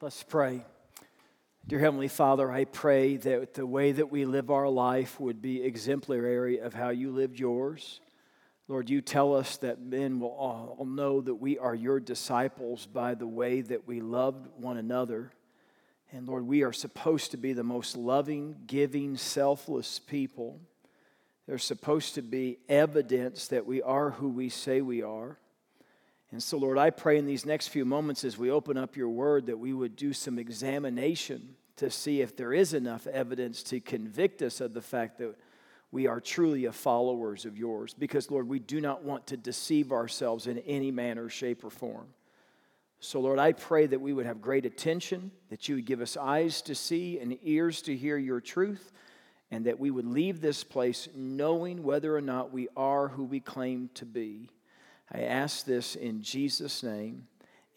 Let's pray. Dear Heavenly Father, I pray that the way that we live our life would be exemplary of how you lived yours. Lord, you tell us that men will all know that we are your disciples by the way that we loved one another. And Lord, we are supposed to be the most loving, giving, selfless people. There's supposed to be evidence that we are who we say we are. And so, Lord, I pray in these next few moments as we open up your word that we would do some examination to see if there is enough evidence to convict us of the fact that we are truly a followers of yours. Because, Lord, we do not want to deceive ourselves in any manner, shape, or form. So, Lord, I pray that we would have great attention, that you would give us eyes to see and ears to hear your truth, and that we would leave this place knowing whether or not we are who we claim to be. I ask this in Jesus' name.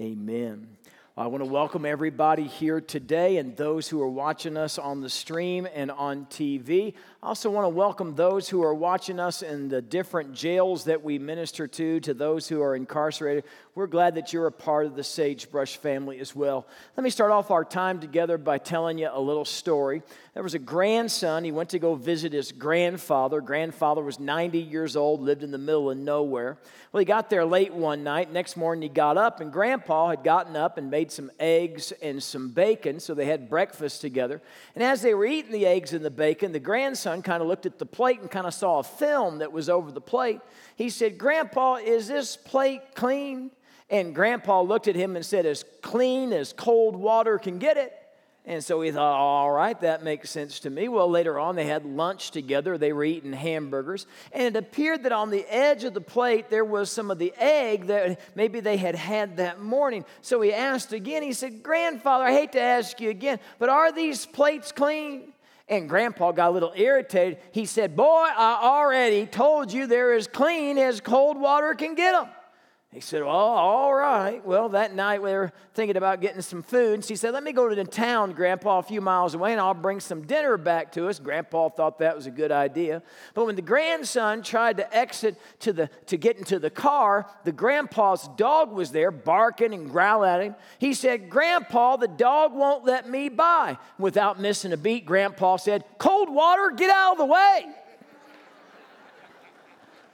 Amen. I want to welcome everybody here today and those who are watching us on the stream and on TV. I also want to welcome those who are watching us in the different jails that we minister to, to those who are incarcerated. We're glad that you're a part of the Sagebrush family as well. Let me start off our time together by telling you a little story. There was a grandson, he went to go visit his grandfather. Grandfather was 90 years old, lived in the middle of nowhere. Well, he got there late one night. Next morning, he got up, and grandpa had gotten up and made some eggs and some bacon, so they had breakfast together. And as they were eating the eggs and the bacon, the grandson kind of looked at the plate and kind of saw a film that was over the plate. He said, Grandpa, is this plate clean? And grandpa looked at him and said, As clean as cold water can get it. And so he thought, all right, that makes sense to me. Well, later on, they had lunch together. They were eating hamburgers. And it appeared that on the edge of the plate, there was some of the egg that maybe they had had that morning. So he asked again. He said, Grandfather, I hate to ask you again, but are these plates clean? And Grandpa got a little irritated. He said, Boy, I already told you they're as clean as cold water can get them. He said, Well, all right. Well, that night we were thinking about getting some food. And she said, Let me go to the town, Grandpa, a few miles away, and I'll bring some dinner back to us. Grandpa thought that was a good idea. But when the grandson tried to exit to, the, to get into the car, the grandpa's dog was there barking and growling at him. He said, Grandpa, the dog won't let me by. Without missing a beat, Grandpa said, Cold water, get out of the way.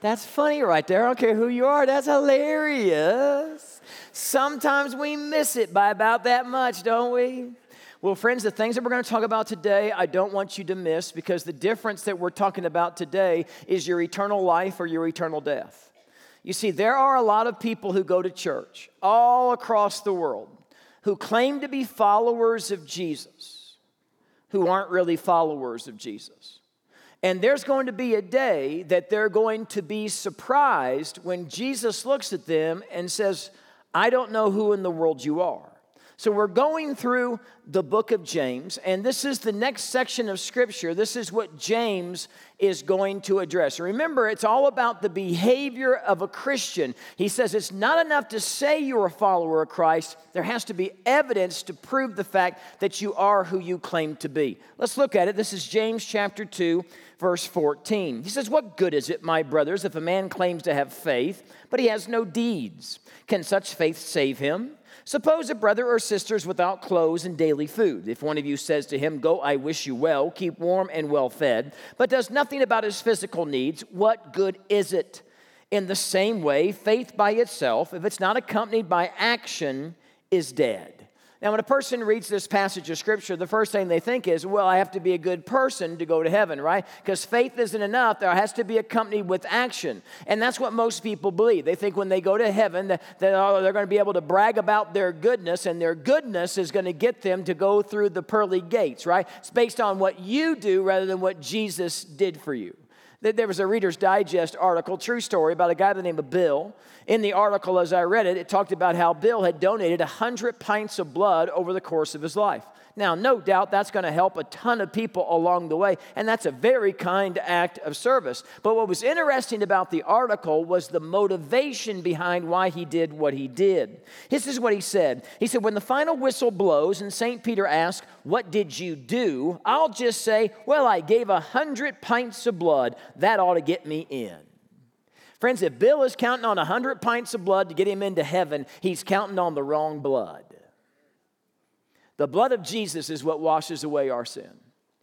That's funny right there. I don't care who you are. That's hilarious. Sometimes we miss it by about that much, don't we? Well, friends, the things that we're going to talk about today, I don't want you to miss because the difference that we're talking about today is your eternal life or your eternal death. You see, there are a lot of people who go to church all across the world who claim to be followers of Jesus, who aren't really followers of Jesus. And there's going to be a day that they're going to be surprised when Jesus looks at them and says, I don't know who in the world you are. So we're going through the book of James, and this is the next section of scripture. This is what James is going to address. Remember, it's all about the behavior of a Christian. He says it's not enough to say you're a follower of Christ, there has to be evidence to prove the fact that you are who you claim to be. Let's look at it. This is James chapter 2, verse 14. He says, What good is it, my brothers, if a man claims to have faith, but he has no deeds? Can such faith save him? Suppose a brother or sister is without clothes and daily food. If one of you says to him, Go, I wish you well, keep warm and well fed, but does nothing about his physical needs, what good is it? In the same way, faith by itself, if it's not accompanied by action, is dead. Now, when a person reads this passage of scripture, the first thing they think is, well, I have to be a good person to go to heaven, right? Because faith isn't enough. There has to be accompanied with action. And that's what most people believe. They think when they go to heaven that, that oh, they're going to be able to brag about their goodness, and their goodness is going to get them to go through the pearly gates, right? It's based on what you do rather than what Jesus did for you. There was a Reader's Digest article, true story, about a guy by the name of Bill. In the article, as I read it, it talked about how Bill had donated 100 pints of blood over the course of his life. Now, no doubt that's going to help a ton of people along the way, and that's a very kind act of service. But what was interesting about the article was the motivation behind why he did what he did. This is what he said He said, When the final whistle blows and St. Peter asks, What did you do? I'll just say, Well, I gave a hundred pints of blood. That ought to get me in. Friends, if Bill is counting on a 100 pints of blood to get him into heaven, he's counting on the wrong blood. The blood of Jesus is what washes away our sin.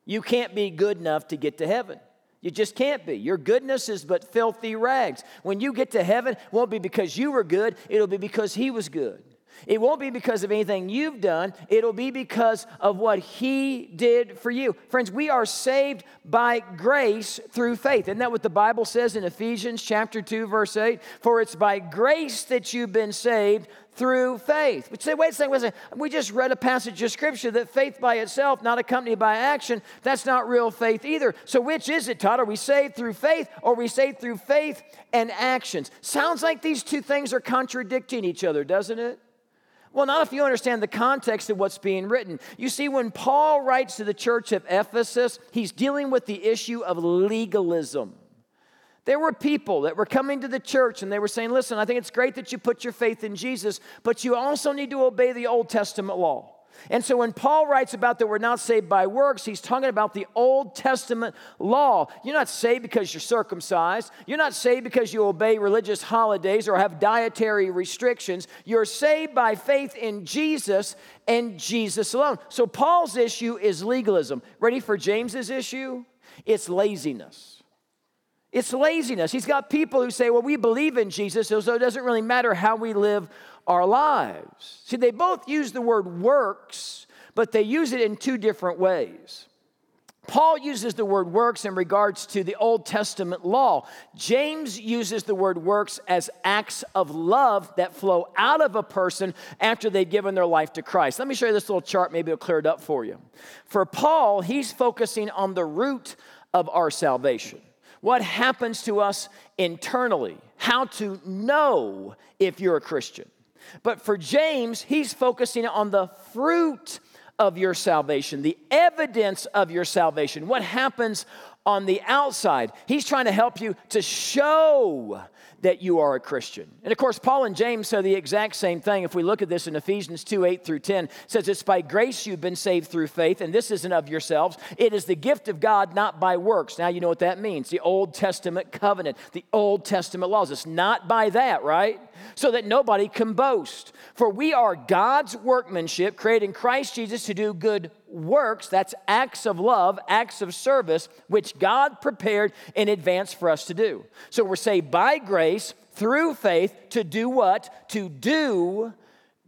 You can't be good enough to get to heaven. You just can't be. Your goodness is but filthy rags. When you get to heaven, it won't be because you were good, it'll be because He was good. It won't be because of anything you've done, it'll be because of what He did for you. Friends, we are saved by grace through faith. Isn't that what the Bible says in Ephesians chapter 2, verse 8? For it's by grace that you've been saved through faith. We say, wait a second, wait a second. We just read a passage of scripture that faith by itself, not accompanied by action, that's not real faith either. So which is it, Todd? Are we saved through faith or are we saved through faith and actions? Sounds like these two things are contradicting each other, doesn't it? Well, not if you understand the context of what's being written. You see, when Paul writes to the church of Ephesus, he's dealing with the issue of legalism. There were people that were coming to the church and they were saying, Listen, I think it's great that you put your faith in Jesus, but you also need to obey the Old Testament law. And so when Paul writes about that we're not saved by works, he's talking about the Old Testament law. You're not saved because you're circumcised. You're not saved because you obey religious holidays or have dietary restrictions. You're saved by faith in Jesus and Jesus alone. So Paul's issue is legalism. Ready for James's issue? It's laziness. It's laziness. He's got people who say, well, we believe in Jesus, so it doesn't really matter how we live our lives. See, they both use the word works, but they use it in two different ways. Paul uses the word works in regards to the Old Testament law. James uses the word works as acts of love that flow out of a person after they've given their life to Christ. Let me show you this little chart, maybe it'll clear it up for you. For Paul, he's focusing on the root of our salvation. What happens to us internally, how to know if you're a Christian. But for James, he's focusing on the fruit of your salvation, the evidence of your salvation, what happens on the outside. He's trying to help you to show that you are a Christian. And of course, Paul and James say the exact same thing. If we look at this in Ephesians 2 8 through 10, says, It's by grace you've been saved through faith, and this isn't of yourselves. It is the gift of God, not by works. Now you know what that means the Old Testament covenant, the Old Testament laws. It's not by that, right? So that nobody can boast. For we are God's workmanship, created in Christ Jesus to do good works, that's acts of love, acts of service, which God prepared in advance for us to do. So we're saved by grace through faith to do what? To do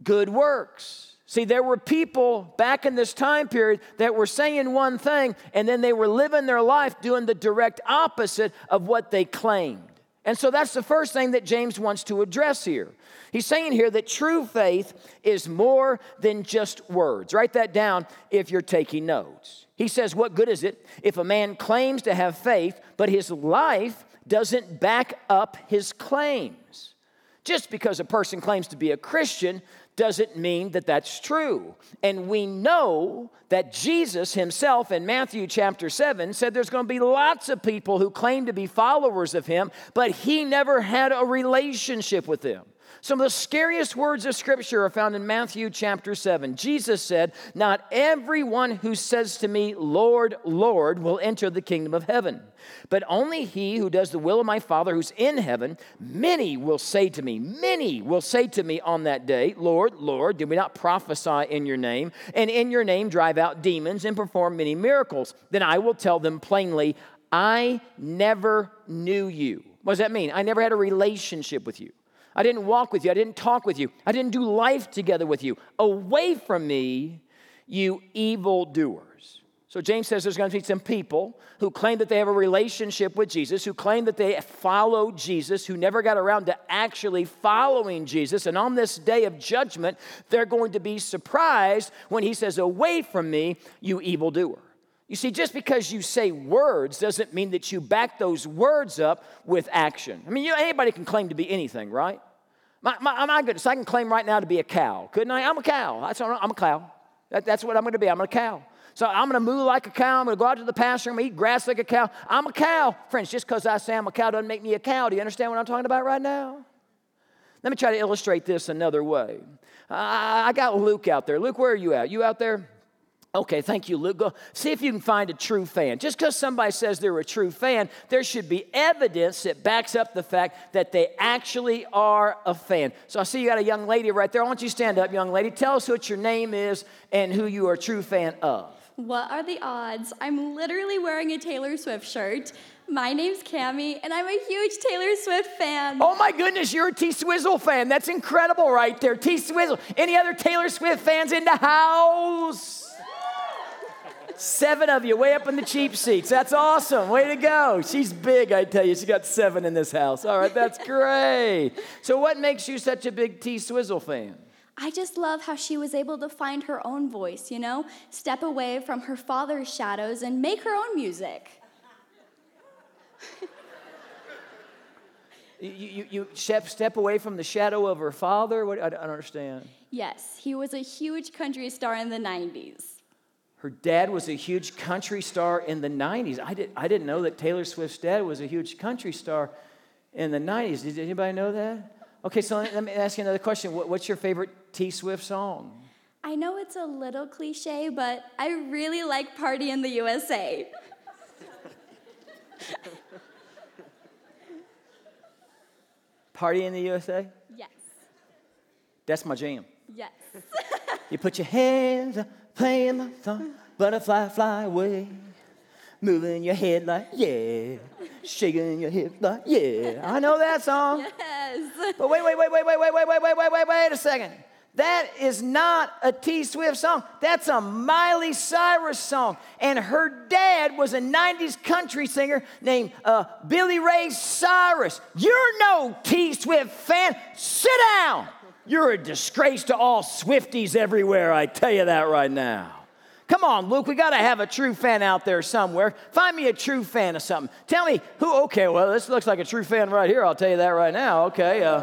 good works. See, there were people back in this time period that were saying one thing and then they were living their life doing the direct opposite of what they claimed. And so that's the first thing that James wants to address here. He's saying here that true faith is more than just words. Write that down if you're taking notes. He says, What good is it if a man claims to have faith, but his life doesn't back up his claims? Just because a person claims to be a Christian doesn't mean that that's true. And we know that Jesus himself in Matthew chapter 7 said there's going to be lots of people who claim to be followers of him, but he never had a relationship with them. Some of the scariest words of Scripture are found in Matthew chapter 7. Jesus said, Not everyone who says to me, Lord, Lord, will enter the kingdom of heaven, but only he who does the will of my Father who's in heaven. Many will say to me, Many will say to me on that day, Lord, Lord, did we not prophesy in your name, and in your name drive out demons and perform many miracles? Then I will tell them plainly, I never knew you. What does that mean? I never had a relationship with you. I didn't walk with you. I didn't talk with you. I didn't do life together with you. Away from me, you evildoers. So James says there's going to be some people who claim that they have a relationship with Jesus, who claim that they follow Jesus, who never got around to actually following Jesus. And on this day of judgment, they're going to be surprised when he says, Away from me, you evildoer. You see, just because you say words doesn't mean that you back those words up with action. I mean, you, anybody can claim to be anything, right? My, my, oh my goodness, I can claim right now to be a cow, couldn't I? I'm a cow. That's, I'm a cow. That, that's what I'm going to be. I'm a cow. So I'm going to moo like a cow. I'm going to go out to the pasture. I'm going to eat grass like a cow. I'm a cow. Friends, just because I say I'm a cow doesn't make me a cow. Do you understand what I'm talking about right now? Let me try to illustrate this another way. I got Luke out there. Luke, where are you at? You out there? Okay, thank you, Luke. Go see if you can find a true fan. Just because somebody says they're a true fan, there should be evidence that backs up the fact that they actually are a fan. So I see you got a young lady right there. I want you to stand up, young lady. Tell us what your name is and who you are a true fan of. What are the odds? I'm literally wearing a Taylor Swift shirt. My name's Cami, and I'm a huge Taylor Swift fan. Oh my goodness, you're a T Swizzle fan. That's incredible right there. T Swizzle. Any other Taylor Swift fans in the house? Seven of you, way up in the cheap seats. That's awesome. Way to go. She's big, I tell you. She got seven in this house. All right, that's great. So, what makes you such a big T Swizzle fan? I just love how she was able to find her own voice, you know? Step away from her father's shadows and make her own music. you, you, you step, step away from the shadow of her father? What, I, I don't understand. Yes, he was a huge country star in the 90s. Her dad was a huge country star in the 90s. I, did, I didn't know that Taylor Swift's dad was a huge country star in the 90s. Did anybody know that? Okay, so let me ask you another question. what's your favorite T Swift song? I know it's a little cliche, but I really like Party in the USA. Party in the USA? Yes. That's my jam. Yes. you put your hands up, playing my song, butterfly fly away. Moving your head like, yeah. Shaking your hips like, yeah. I know that song. Yes. But wait, wait, wait, wait, wait, wait, wait, wait, wait, wait, wait, wait a second. That is not a T Swift song. That's a Miley Cyrus song. And her dad was a 90s country singer named uh, Billy Ray Cyrus. You're no T Swift fan. Sit down. You're a disgrace to all Swifties everywhere, I tell you that right now. Come on, Luke, we got to have a true fan out there somewhere. Find me a true fan of something. Tell me who, okay, well, this looks like a true fan right here. I'll tell you that right now, okay? Uh,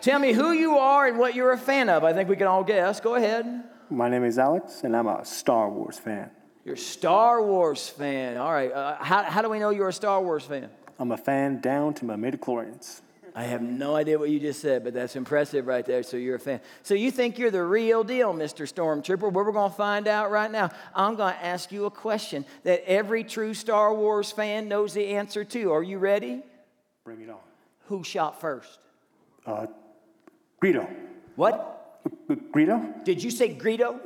Tell me who you are and what you're a fan of. I think we can all guess. Go ahead. My name is Alex, and I'm a Star Wars fan. You're a Star Wars fan. All right. Uh, how, how do we know you're a Star Wars fan? I'm a fan down to my midichlorians. I have no idea what you just said, but that's impressive right there. So you're a fan. So you think you're the real deal, Mr. Stormtrooper? Well, we're going to find out right now. I'm going to ask you a question that every true Star Wars fan knows the answer to. Are you ready? Bring it on. Who shot first? Uh, Greedo. What? Greedo? Did you say Greedo?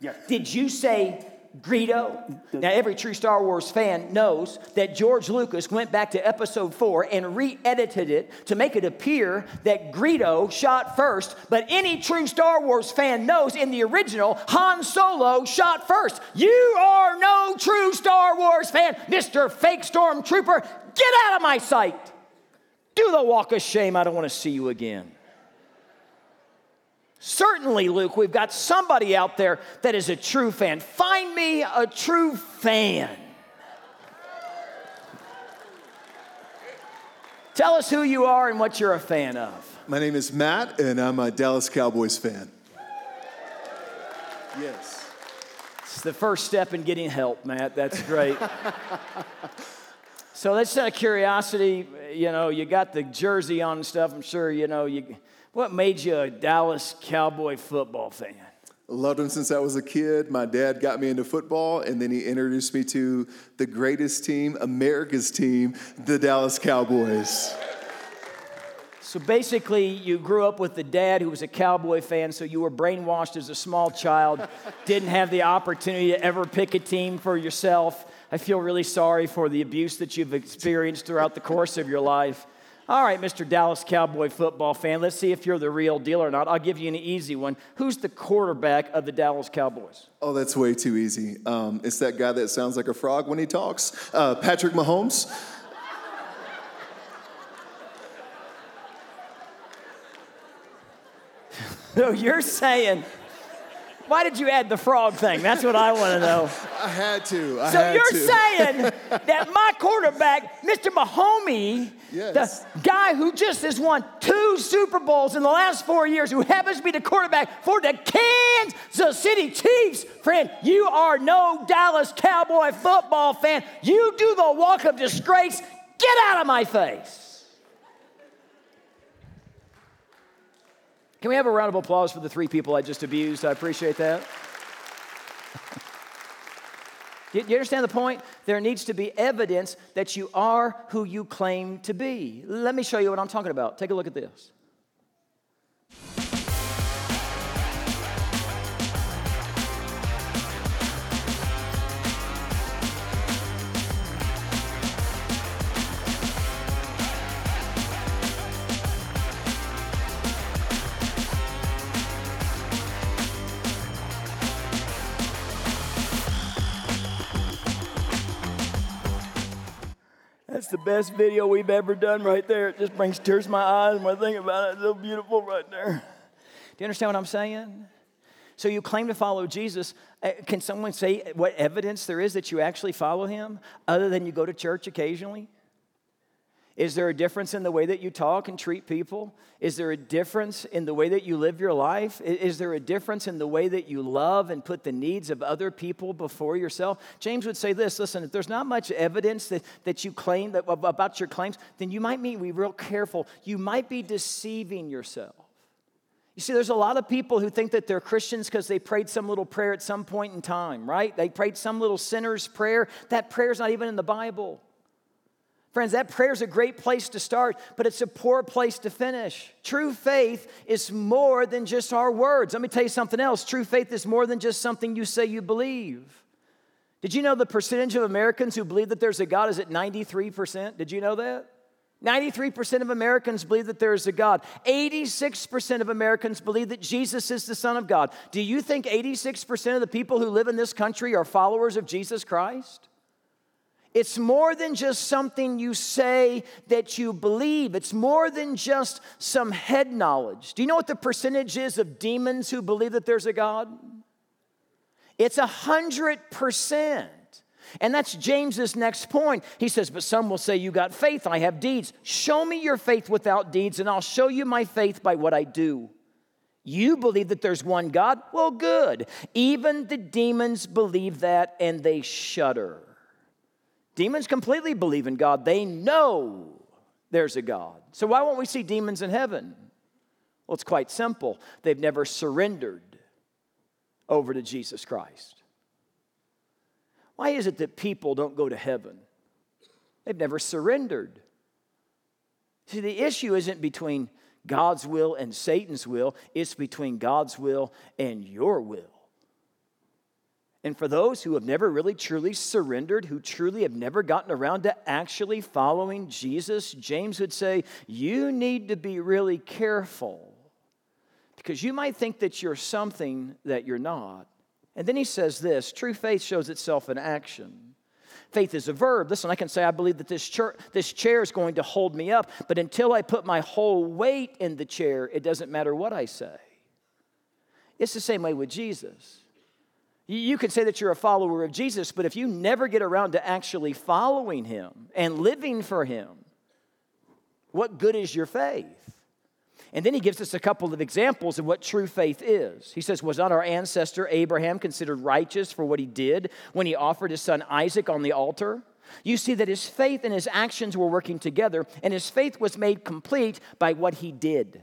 Yes. Did you say Greedo? Now, every true Star Wars fan knows that George Lucas went back to episode four and re edited it to make it appear that Greedo shot first. But any true Star Wars fan knows in the original, Han Solo shot first. You are no true Star Wars fan, Mr. Fake Stormtrooper. Get out of my sight. Do the walk of shame. I don't want to see you again. Certainly, Luke, we've got somebody out there that is a true fan. Find me a true fan. Tell us who you are and what you're a fan of. My name is Matt, and I'm a Dallas Cowboys fan. Yes. It's the first step in getting help, Matt. That's great. so that's out of curiosity. You know, you got the jersey on and stuff. I'm sure, you know, you what made you a Dallas Cowboy football fan? Loved him since I was a kid. My dad got me into football, and then he introduced me to the greatest team, America's team, the Dallas Cowboys. So basically, you grew up with the dad who was a Cowboy fan, so you were brainwashed as a small child, didn't have the opportunity to ever pick a team for yourself. I feel really sorry for the abuse that you've experienced throughout the course of your life. All right, Mr. Dallas Cowboy football fan, let's see if you're the real deal or not. I'll give you an easy one. Who's the quarterback of the Dallas Cowboys? Oh, that's way too easy. Um, it's that guy that sounds like a frog when he talks, uh, Patrick Mahomes. so you're saying why did you add the frog thing? That's what I want to know. I had to. I so had you're to. saying that my quarterback, Mr. Mahomey, yes. the guy who just has won two Super Bowls in the last four years, who happens to be the quarterback for the Kansas City Chiefs, friend, you are no Dallas Cowboy football fan. You do the walk of disgrace. Get out of my face. Can we have a round of applause for the three people I just abused? I appreciate that. Do you understand the point? There needs to be evidence that you are who you claim to be. Let me show you what I'm talking about. Take a look at this. That's the best video we've ever done right there. It just brings tears to my eyes when I think about it. It's so beautiful right there. Do you understand what I'm saying? So you claim to follow Jesus. Uh, Can someone say what evidence there is that you actually follow him other than you go to church occasionally? Is there a difference in the way that you talk and treat people? Is there a difference in the way that you live your life? Is there a difference in the way that you love and put the needs of other people before yourself? James would say this listen, if there's not much evidence that, that you claim that, about your claims, then you might need to be real careful. You might be deceiving yourself. You see, there's a lot of people who think that they're Christians because they prayed some little prayer at some point in time, right? They prayed some little sinner's prayer. That prayer's not even in the Bible. Friends, that prayer is a great place to start, but it's a poor place to finish. True faith is more than just our words. Let me tell you something else. True faith is more than just something you say you believe. Did you know the percentage of Americans who believe that there's a God is at 93%? Did you know that? 93% of Americans believe that there is a God. 86% of Americans believe that Jesus is the Son of God. Do you think 86% of the people who live in this country are followers of Jesus Christ? It's more than just something you say that you believe. It's more than just some head knowledge. Do you know what the percentage is of demons who believe that there's a God? It's a hundred percent. And that's James's next point. He says, But some will say, You got faith, I have deeds. Show me your faith without deeds, and I'll show you my faith by what I do. You believe that there's one God? Well, good. Even the demons believe that and they shudder. Demons completely believe in God. They know there's a God. So why won't we see demons in heaven? Well, it's quite simple. They've never surrendered over to Jesus Christ. Why is it that people don't go to heaven? They've never surrendered. See, the issue isn't between God's will and Satan's will, it's between God's will and your will. And for those who have never really truly surrendered, who truly have never gotten around to actually following Jesus, James would say, you need to be really careful because you might think that you're something that you're not. And then he says this true faith shows itself in action. Faith is a verb. Listen, I can say, I believe that this, chair, this chair is going to hold me up, but until I put my whole weight in the chair, it doesn't matter what I say. It's the same way with Jesus. You could say that you're a follower of Jesus, but if you never get around to actually following him and living for him, what good is your faith? And then he gives us a couple of examples of what true faith is. He says, Was not our ancestor Abraham considered righteous for what he did when he offered his son Isaac on the altar? You see that his faith and his actions were working together, and his faith was made complete by what he did.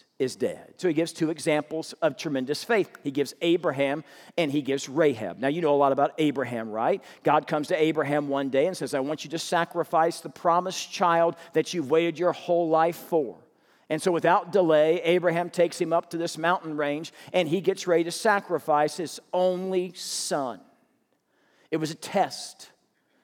is dead. So he gives two examples of tremendous faith. He gives Abraham and he gives Rahab. Now, you know a lot about Abraham, right? God comes to Abraham one day and says, I want you to sacrifice the promised child that you've waited your whole life for. And so, without delay, Abraham takes him up to this mountain range and he gets ready to sacrifice his only son. It was a test.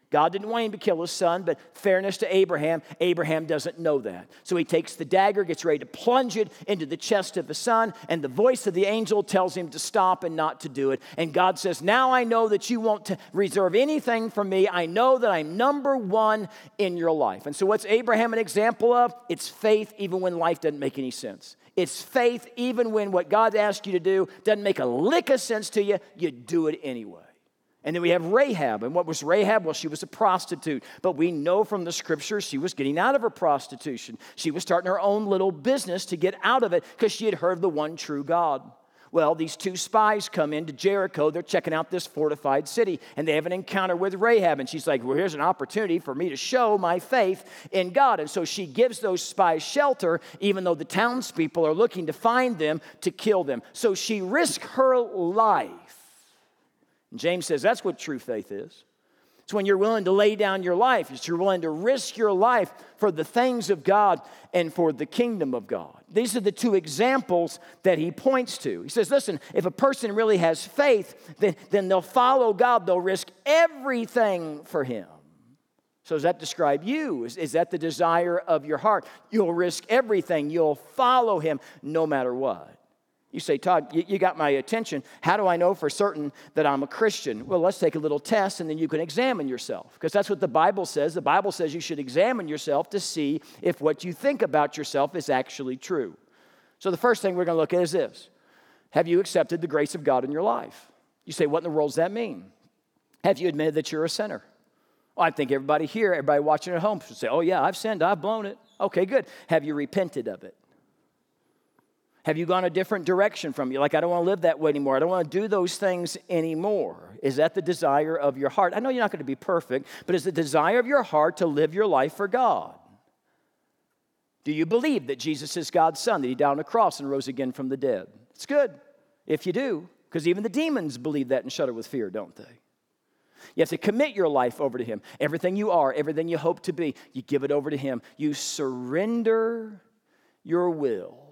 God didn't want him to kill his son, but fairness to Abraham, Abraham doesn't know that. So he takes the dagger, gets ready to plunge it into the chest of his son, and the voice of the angel tells him to stop and not to do it. And God says, Now I know that you won't reserve anything from me. I know that I'm number one in your life. And so, what's Abraham an example of? It's faith even when life doesn't make any sense. It's faith even when what God asked you to do doesn't make a lick of sense to you, you do it anyway. And then we have Rahab. And what was Rahab? Well, she was a prostitute. But we know from the scriptures she was getting out of her prostitution. She was starting her own little business to get out of it because she had heard the one true God. Well, these two spies come into Jericho. They're checking out this fortified city and they have an encounter with Rahab. And she's like, Well, here's an opportunity for me to show my faith in God. And so she gives those spies shelter, even though the townspeople are looking to find them to kill them. So she risks her life James says that's what true faith is. It's when you're willing to lay down your life, it's you're willing to risk your life for the things of God and for the kingdom of God. These are the two examples that he points to. He says, listen, if a person really has faith, then, then they'll follow God, they'll risk everything for him. So, does that describe you? Is, is that the desire of your heart? You'll risk everything, you'll follow him no matter what. You say, Todd, you, got my attention. How do I know for certain that I'm a Christian? Well, let's take a little test and then you can examine yourself. Because that's what the Bible says. The Bible says you should examine yourself to see if what you think about yourself is actually true. So the first thing we're going to look at is this Have you accepted the grace of God in your life? You say, What in the world does that mean? Have you admitted that you're a sinner? Well, I think everybody here, everybody watching at home should say, Oh, yeah, I've sinned, I've blown it. Okay, good. Have you repented of it? Have you gone a different direction from you? Like, I don't want to live that way anymore. I don't want to do those things anymore. Is that the desire of your heart? I know you're not going to be perfect, but is the desire of your heart to live your life for God? Do you believe that Jesus is God's Son, that He died on the cross and rose again from the dead? It's good if you do, because even the demons believe that and shudder with fear, don't they? You have to commit your life over to Him. Everything you are, everything you hope to be, you give it over to Him. You surrender your will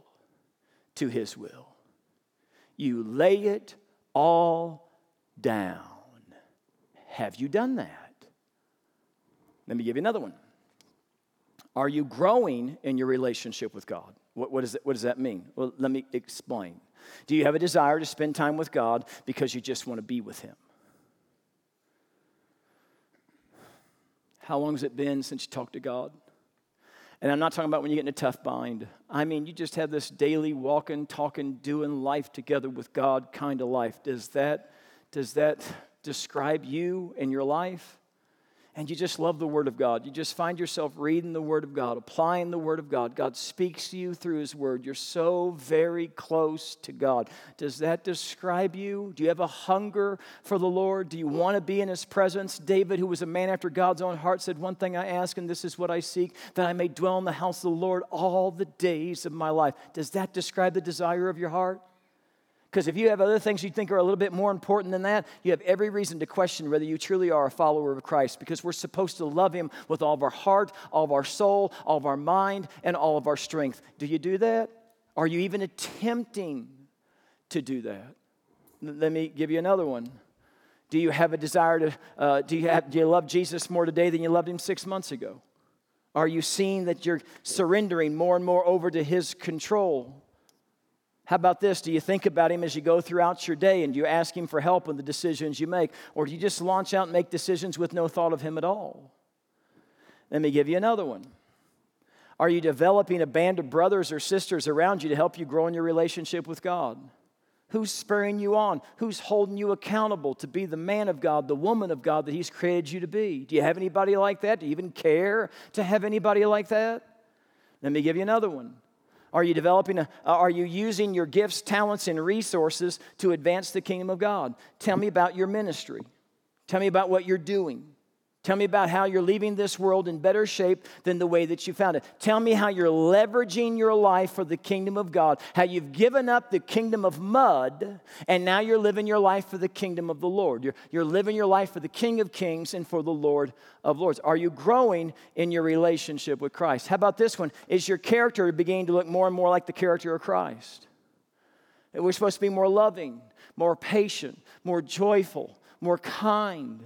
to his will. You lay it all down. Have you done that? Let me give you another one. Are you growing in your relationship with God? What, what, is what does that mean? Well, let me explain. Do you have a desire to spend time with God because you just want to be with Him? How long has it been since you talked to God? And I'm not talking about when you get in a tough bind. I mean, you just have this daily walking, talking, doing life together with God kind of life. Does that, does that describe you and your life? And you just love the Word of God. You just find yourself reading the Word of God, applying the Word of God. God speaks to you through His Word. You're so very close to God. Does that describe you? Do you have a hunger for the Lord? Do you want to be in His presence? David, who was a man after God's own heart, said, One thing I ask, and this is what I seek, that I may dwell in the house of the Lord all the days of my life. Does that describe the desire of your heart? Because if you have other things you think are a little bit more important than that, you have every reason to question whether you truly are a follower of Christ because we're supposed to love Him with all of our heart, all of our soul, all of our mind, and all of our strength. Do you do that? Are you even attempting to do that? Let me give you another one. Do you have a desire to, uh, do, you have, do you love Jesus more today than you loved Him six months ago? Are you seeing that you're surrendering more and more over to His control? How about this? Do you think about him as you go throughout your day and you ask him for help in the decisions you make? Or do you just launch out and make decisions with no thought of him at all? Let me give you another one. Are you developing a band of brothers or sisters around you to help you grow in your relationship with God? Who's spurring you on? Who's holding you accountable to be the man of God, the woman of God that He's created you to be? Do you have anybody like that? Do you even care to have anybody like that? Let me give you another one. Are you developing, a, uh, are you using your gifts, talents, and resources to advance the kingdom of God? Tell me about your ministry. Tell me about what you're doing. Tell me about how you're leaving this world in better shape than the way that you found it. Tell me how you're leveraging your life for the kingdom of God, how you've given up the kingdom of mud, and now you're living your life for the kingdom of the Lord. You're, you're living your life for the King of Kings and for the Lord of Lords. Are you growing in your relationship with Christ? How about this one? Is your character beginning to look more and more like the character of Christ? We're supposed to be more loving, more patient, more joyful, more kind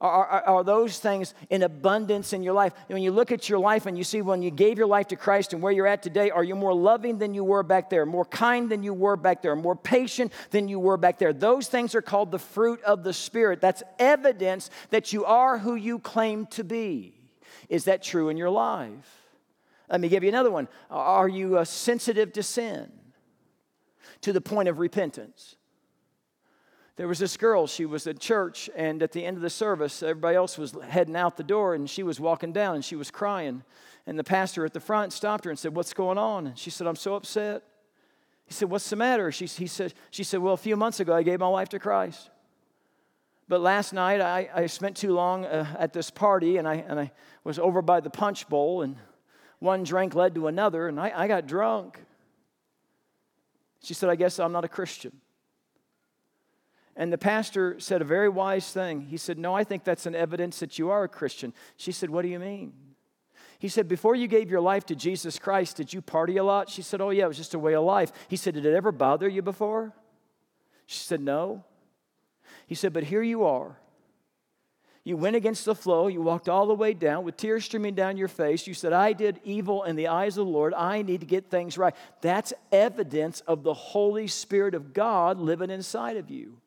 are, are, are, those things in abundance in your life? When you look at your life and you see when you gave your life to Christ and where you're at today, are you more loving than you were back there, more kind than you were back there, more patient than you were back there? Those things are called the fruit of the Spirit. That's evidence that you are who you claim to be. Is that true in your life? Let me give you another one. Are you uh, sensitive to sin to the point of repentance? There was this girl, she was at church, and at the end of the service, everybody else was heading out the door, and she was walking down and she was crying. And the pastor at the front stopped her and said, What's going on? And she said, I'm so upset. He said, What's the matter? She, he said, she said, Well, a few months ago, I gave my life to Christ. But last night, I, I spent too long uh, at this party, and I, and I was over by the punch bowl, and one drink led to another, and I, I got drunk. She said, I guess I'm not a Christian. And the pastor said a very wise thing. He said, No, I think that's an evidence that you are a Christian. She said, What do you mean? He said, Before you gave your life to Jesus Christ, did you party a lot? She said, Oh, yeah, it was just a way of life. He said, Did it ever bother you before? She said, No. He said, But here you are. You went against the flow. You walked all the way down with tears streaming down your face. You said, I did evil in the eyes of the Lord. I need to get things right. That's evidence of the Holy Spirit of God living inside of you.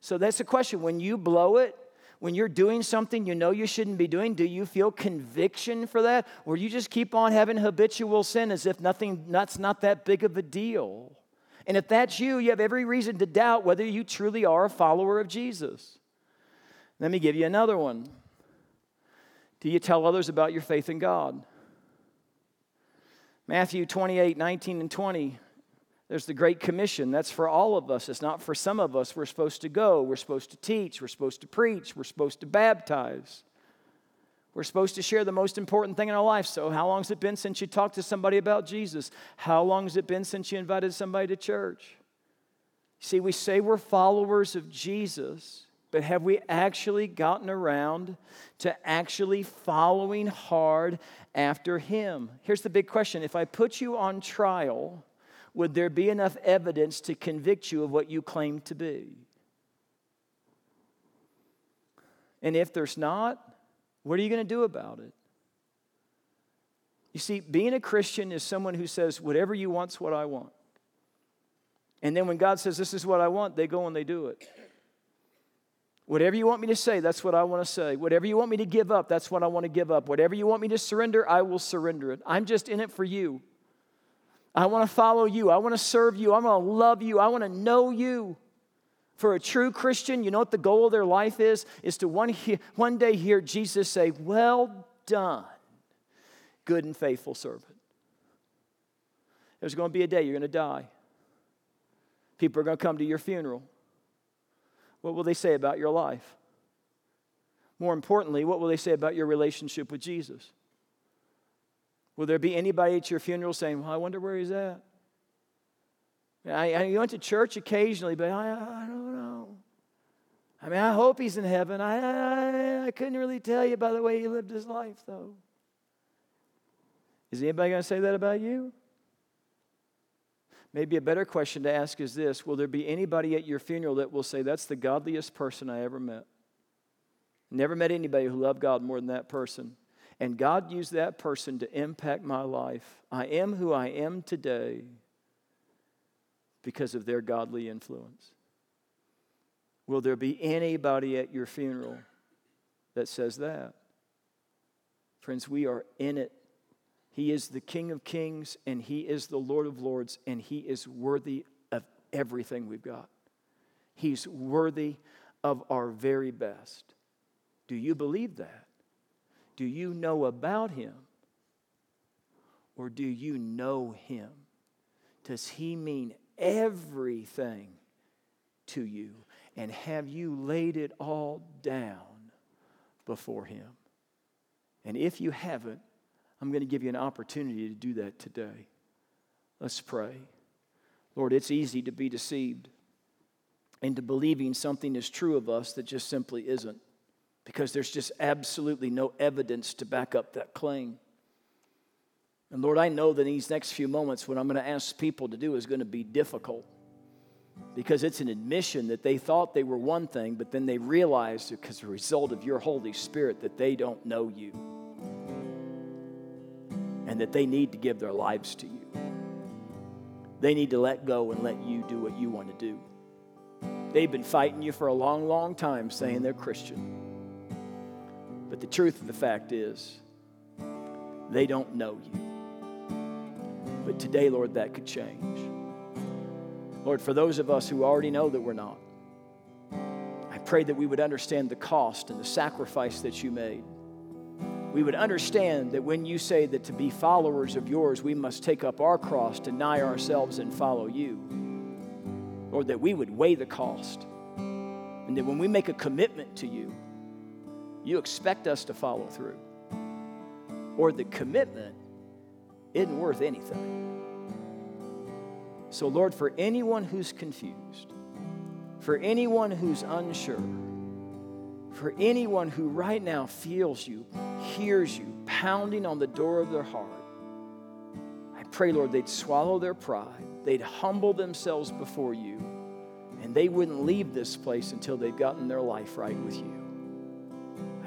So that's the question. When you blow it, when you're doing something you know you shouldn't be doing, do you feel conviction for that? Or you just keep on having habitual sin as if nothing, that's not that big of a deal? And if that's you, you have every reason to doubt whether you truly are a follower of Jesus. Let me give you another one. Do you tell others about your faith in God? Matthew 28 19 and 20. There's the Great Commission. That's for all of us. It's not for some of us. We're supposed to go. We're supposed to teach. We're supposed to preach. We're supposed to baptize. We're supposed to share the most important thing in our life. So, how long has it been since you talked to somebody about Jesus? How long has it been since you invited somebody to church? See, we say we're followers of Jesus, but have we actually gotten around to actually following hard after Him? Here's the big question if I put you on trial, would there be enough evidence to convict you of what you claim to be? And if there's not, what are you going to do about it? You see, being a Christian is someone who says, whatever you want's what I want. And then when God says, this is what I want, they go and they do it. Whatever you want me to say, that's what I want to say. Whatever you want me to give up, that's what I want to give up. Whatever you want me to surrender, I will surrender it. I'm just in it for you. I want to follow you. I want to serve you. I want to love you. I want to know you. For a true Christian, you know what the goal of their life is? Is to one, one day hear Jesus say, Well done, good and faithful servant. There's going to be a day you're going to die. People are going to come to your funeral. What will they say about your life? More importantly, what will they say about your relationship with Jesus? Will there be anybody at your funeral saying, Well, I wonder where he's at? I, I went to church occasionally, but I, I don't know. I mean, I hope he's in heaven. I, I, I couldn't really tell you by the way he lived his life, though. Is anybody going to say that about you? Maybe a better question to ask is this Will there be anybody at your funeral that will say, That's the godliest person I ever met? Never met anybody who loved God more than that person. And God used that person to impact my life. I am who I am today because of their godly influence. Will there be anybody at your funeral that says that? Friends, we are in it he is the King of Kings and He is the Lord of Lords, and He is worthy of everything we've got. He's worthy of our very best. Do you believe that? Do you know about Him? Or do you know Him? Does He mean everything to you? And have you laid it all down before Him? And if you haven't, I'm going to give you an opportunity to do that today. Let's pray. Lord, it's easy to be deceived into believing something is true of us that just simply isn't because there's just absolutely no evidence to back up that claim. And Lord, I know that these next few moments, what I'm going to ask people to do is going to be difficult because it's an admission that they thought they were one thing, but then they realized, because a result of your Holy Spirit, that they don't know you and that they need to give their lives to you. They need to let go and let you do what you want to do. They've been fighting you for a long, long time saying they're Christian. But the truth of the fact is, they don't know you. But today, Lord, that could change. Lord, for those of us who already know that we're not, I pray that we would understand the cost and the sacrifice that you made. We would understand that when you say that to be followers of yours, we must take up our cross, deny ourselves, and follow you. Or that we would weigh the cost. And that when we make a commitment to you, you expect us to follow through. Or the commitment isn't worth anything. So, Lord, for anyone who's confused, for anyone who's unsure, for anyone who right now feels you, hears you pounding on the door of their heart, I pray, Lord, they'd swallow their pride, they'd humble themselves before you, and they wouldn't leave this place until they've gotten their life right with you.